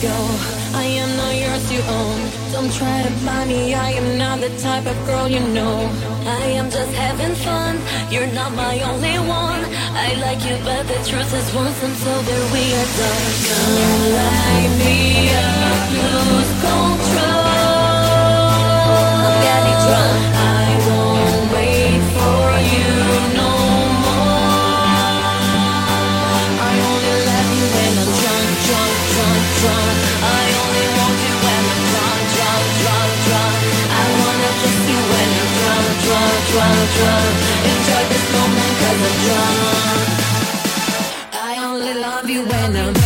go. I am not yours to own. Don't try to buy me. I am not the type of girl you know. I am just having fun. You're not my only one. I like you, but the truth is, once I'm sober, we are done. Come light me up, lose control. I'm getting drunk. I won't wait for you. drunk, drunk Enjoy this moment cause I'm drunk. I only love you when I'm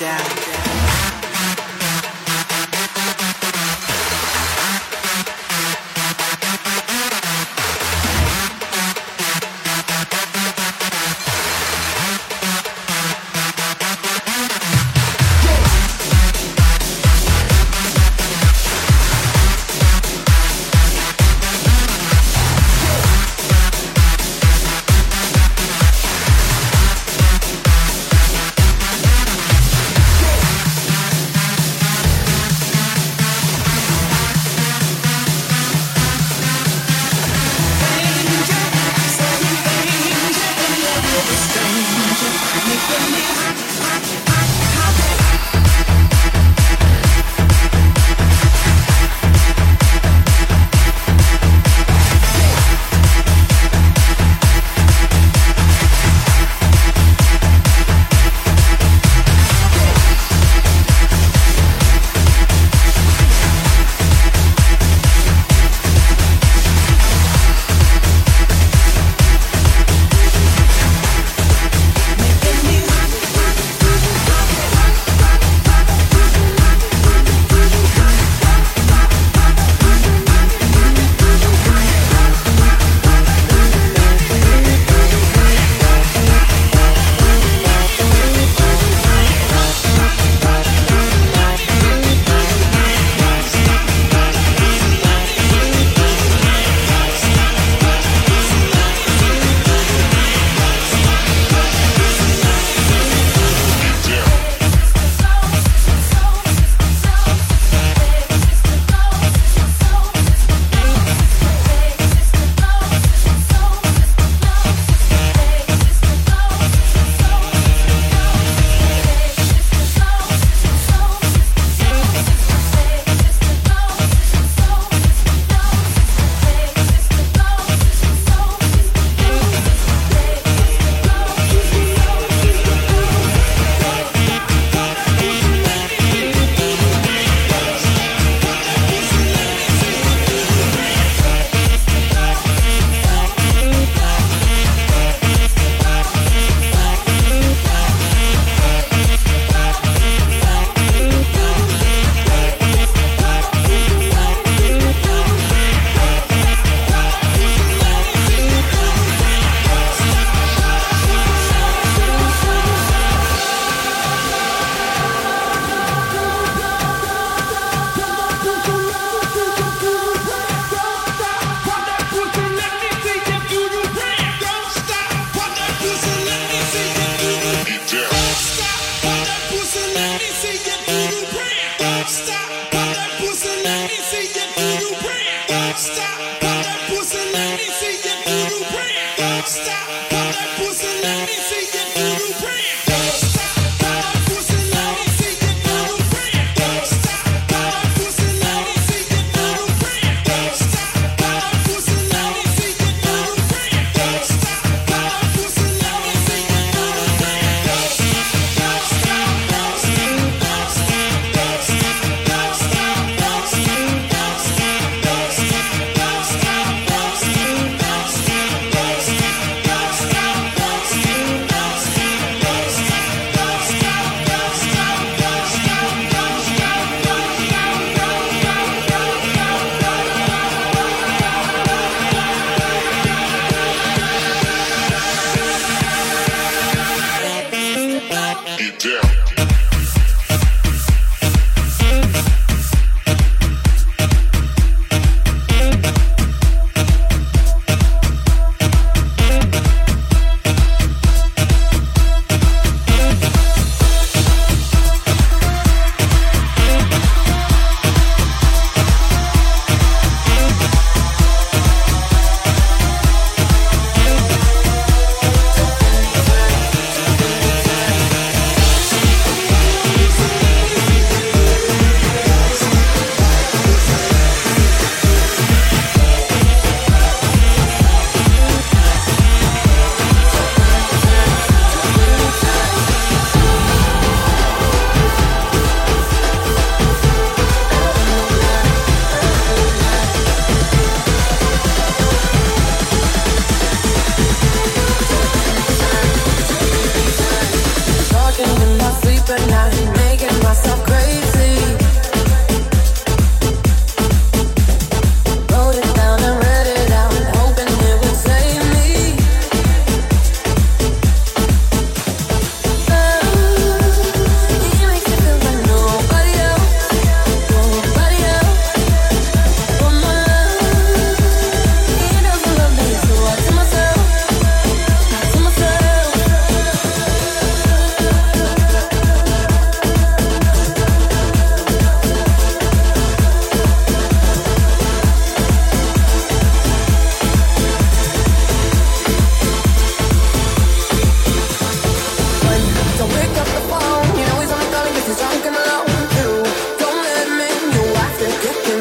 down.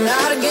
not again.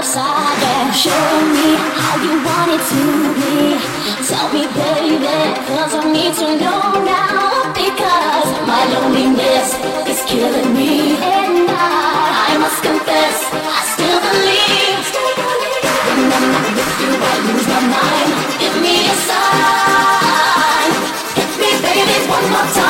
Show me how you want it to be. Tell me, baby, cause I need to know now. Because my loneliness is killing me. And I, I must confess, I still believe. When I'm you, I lose my mind. Give me a sign. Hit me, baby, one more time.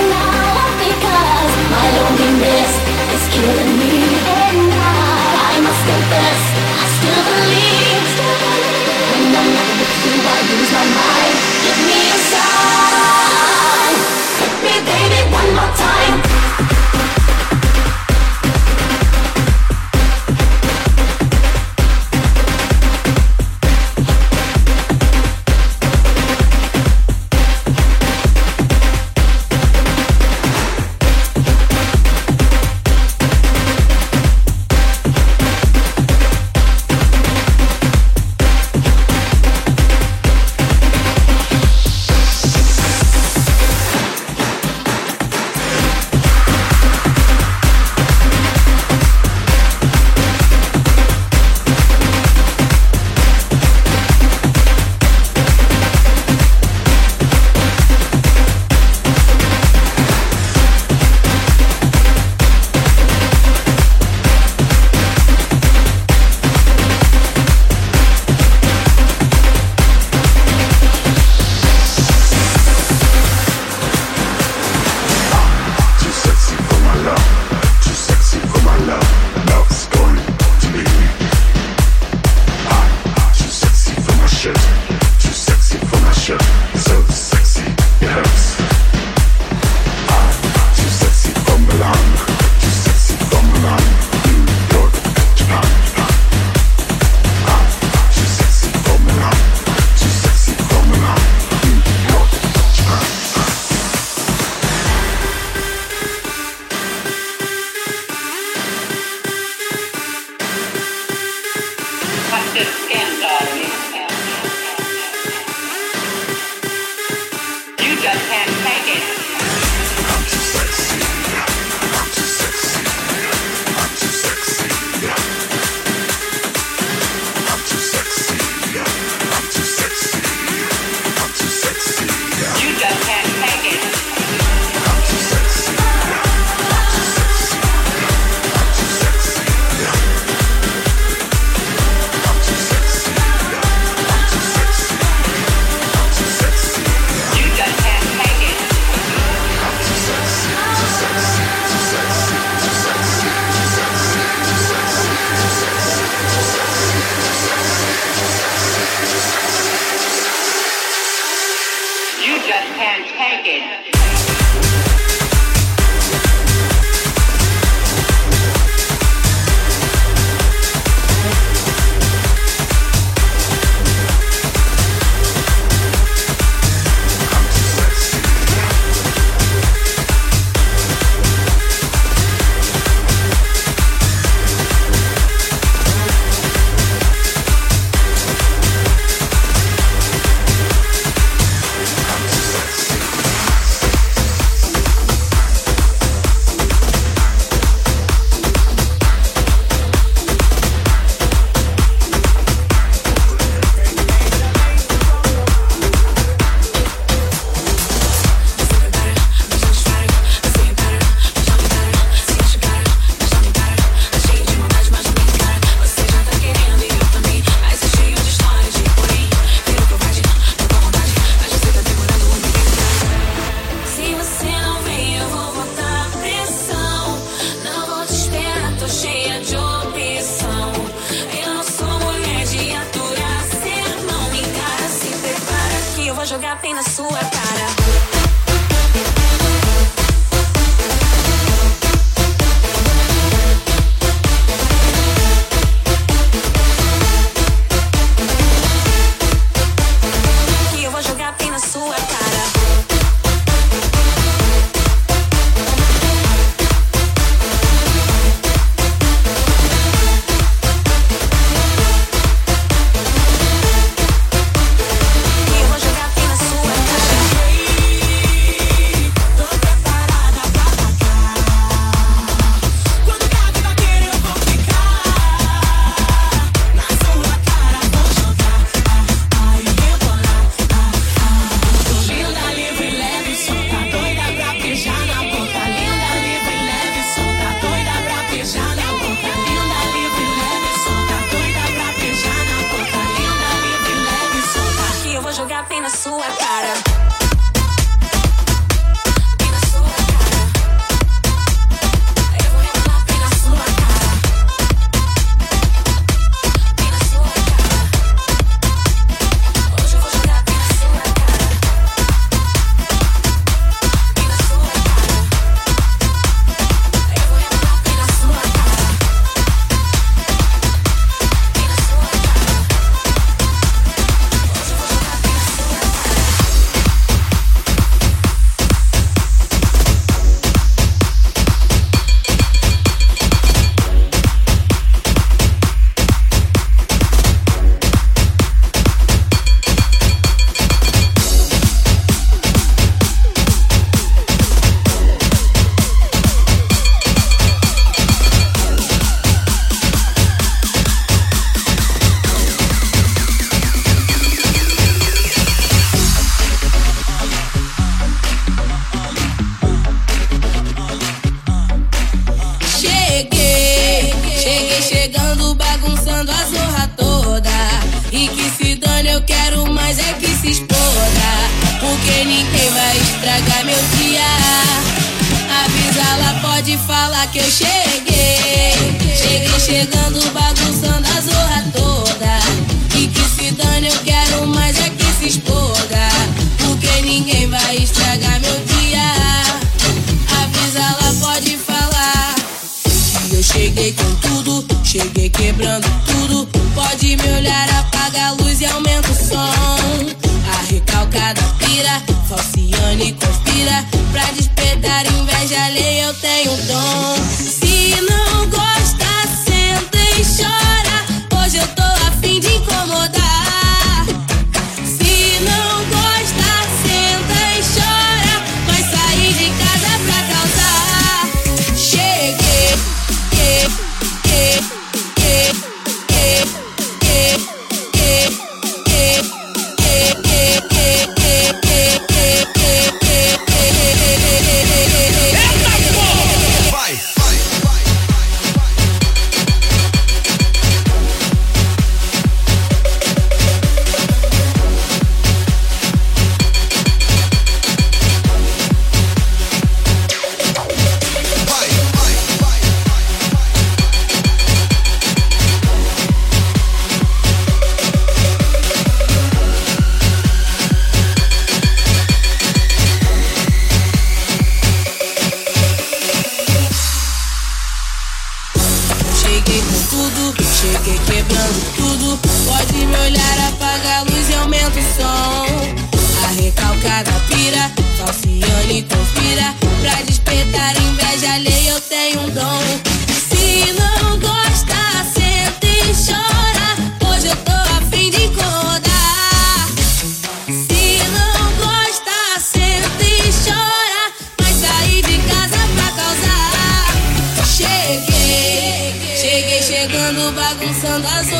a pena sua cara.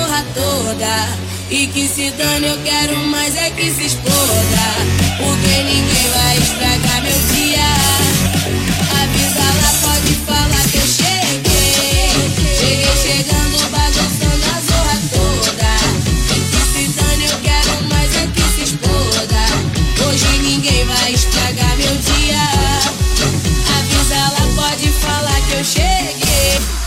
porra toda. E que se dane, eu quero mais é que se exploda. Porque ninguém vai estragar meu dia. Avisa lá, pode falar que eu cheguei. Cheguei chegando, bagunçando a zorra toda. E que se dane, eu quero mais é que se exploda. Hoje ninguém vai estragar meu dia. Avisa lá, pode falar que eu cheguei.